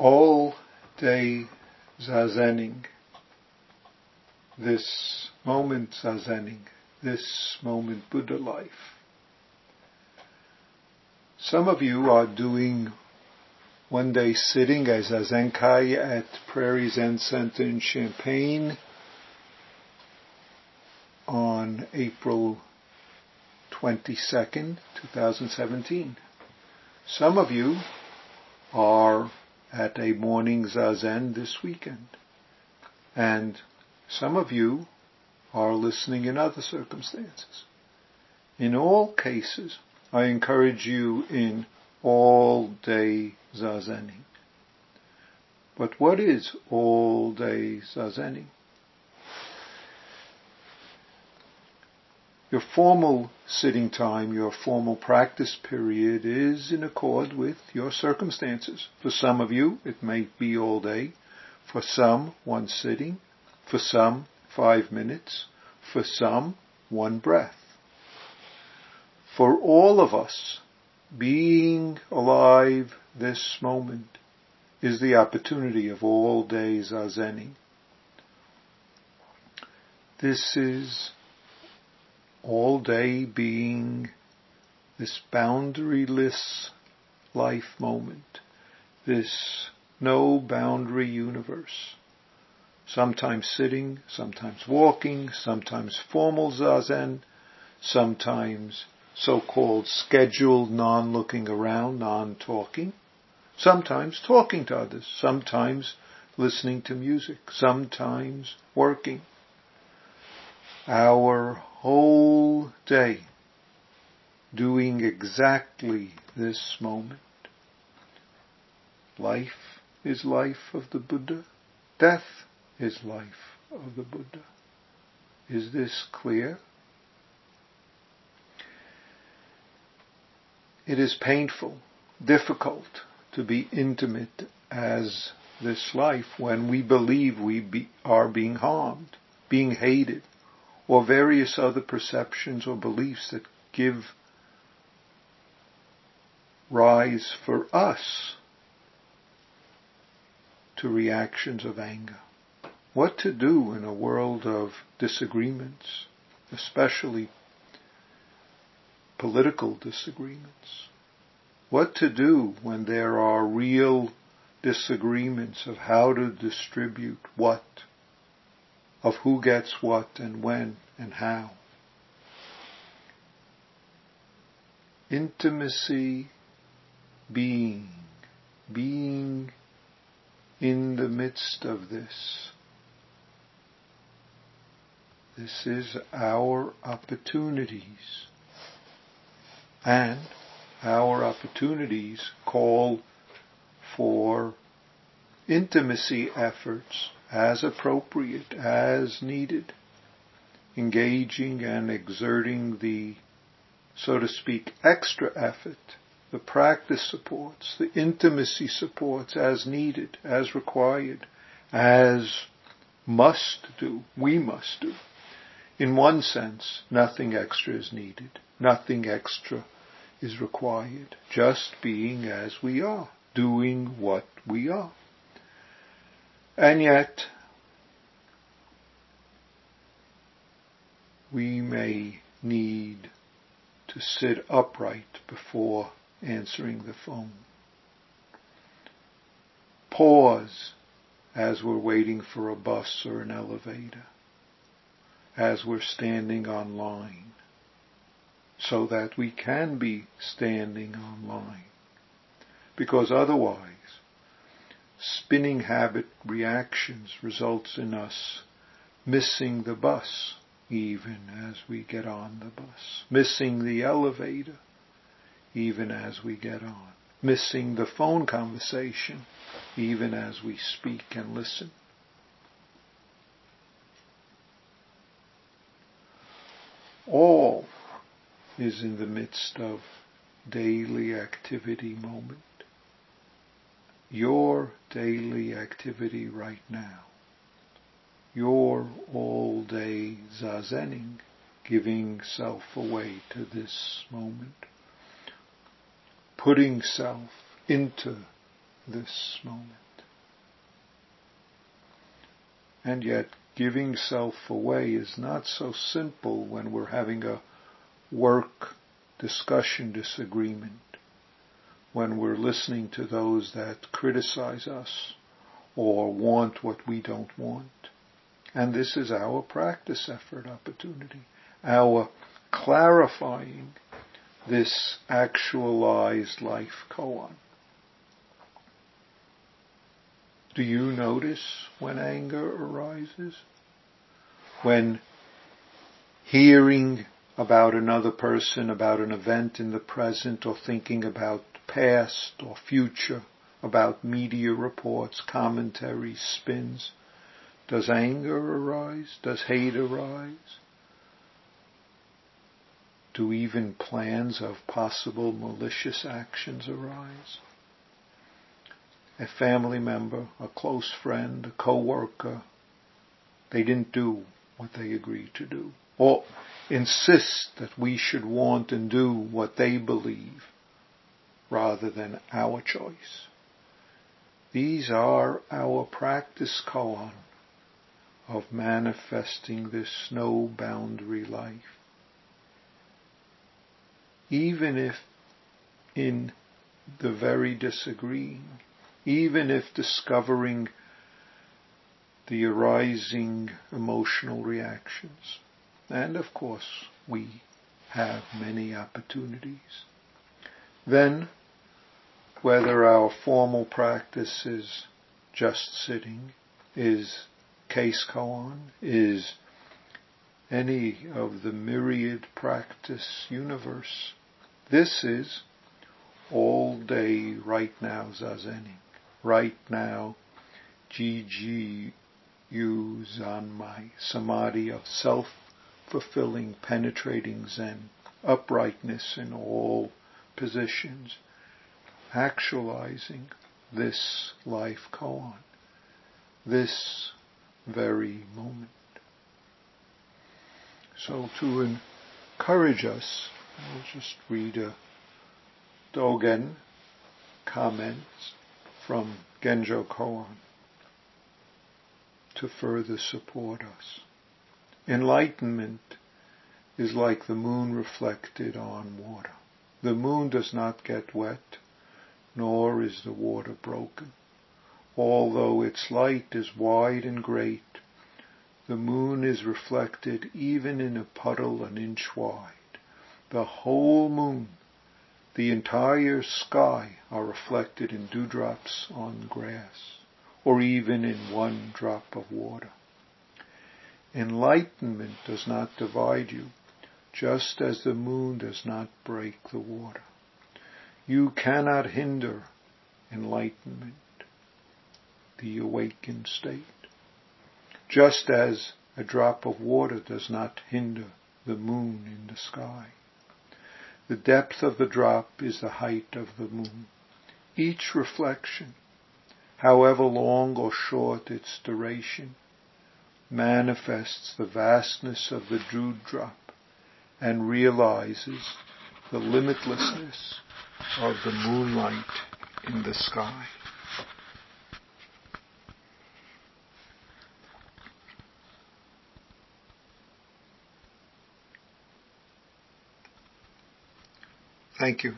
all day zazening, this moment zazening, this moment Buddha life. Some of you are doing one day sitting as a Zenkai at Prairie Zen Center in Champaign on April 22nd, 2017. Some of you are at a morning zazen this weekend. And some of you are listening in other circumstances. In all cases, I encourage you in all day zazening. But what is all day zazening? Your formal sitting time, your formal practice period is in accord with your circumstances. For some of you, it may be all day. For some, one sitting. For some, five minutes. For some, one breath. For all of us, being alive this moment is the opportunity of all days zazening. This is all day being this boundaryless life moment, this no boundary universe. Sometimes sitting, sometimes walking, sometimes formal zazen, sometimes so-called scheduled non-looking around, non-talking, sometimes talking to others, sometimes listening to music, sometimes working. Our whole day doing exactly this moment. Life is life of the Buddha. Death is life of the Buddha. Is this clear? It is painful, difficult to be intimate as this life when we believe we be, are being harmed, being hated, or various other perceptions or beliefs that give rise for us to reactions of anger. What to do in a world of disagreements, especially political disagreements? What to do when there are real disagreements of how to distribute what of who gets what and when and how. Intimacy being, being in the midst of this. This is our opportunities. And our opportunities call for intimacy efforts as appropriate, as needed, engaging and exerting the, so to speak, extra effort, the practice supports, the intimacy supports as needed, as required, as must do, we must do. In one sense, nothing extra is needed. Nothing extra is required. Just being as we are, doing what we are. And yet, we may need to sit upright before answering the phone. Pause as we're waiting for a bus or an elevator, as we're standing online, so that we can be standing online. Because otherwise, spinning habit reactions results in us missing the bus even as we get on the bus, missing the elevator even as we get on, missing the phone conversation even as we speak and listen. All is in the midst of daily activity moment. Your daily activity right now. Your all day zazening, giving self away to this moment, putting self into this moment. And yet giving self away is not so simple when we're having a work discussion disagreement when we're listening to those that criticize us or want what we don't want. And this is our practice effort opportunity, our clarifying this actualized life koan. Do you notice when anger arises? When hearing about another person, about an event in the present, or thinking about past or future, about media reports, commentaries, spins, does anger arise? Does hate arise? Do even plans of possible malicious actions arise? A family member, a close friend, a co-worker, they didn't do what they agreed to do. Or insist that we should want and do what they believe rather than our choice. These are our practice koan of manifesting this no boundary life. Even if in the very disagreeing, even if discovering the arising emotional reactions. And of course, we have many opportunities. Then, whether our formal practice is just sitting, is case koan is any of the myriad practice universe. This is all day right now zazening. Right now, GG U Zanmai, samadhi of self-fulfilling, penetrating Zen, uprightness in all positions, actualizing this life koan, this very moment. So to encourage us, I'll just read a Dogen comments from Genjo Koan to further support us. Enlightenment is like the moon reflected on water. The moon does not get wet, nor is the water broken. Although its light is wide and great, the moon is reflected even in a puddle an inch wide. The whole moon, the entire sky are reflected in dewdrops on grass, or even in one drop of water. Enlightenment does not divide you, just as the moon does not break the water. You cannot hinder enlightenment the awakened state. Just as a drop of water does not hinder the moon in the sky. The depth of the drop is the height of the moon. Each reflection, however long or short its duration, manifests the vastness of the dewdrop and realizes the limitlessness of the moonlight in the sky. Thank you.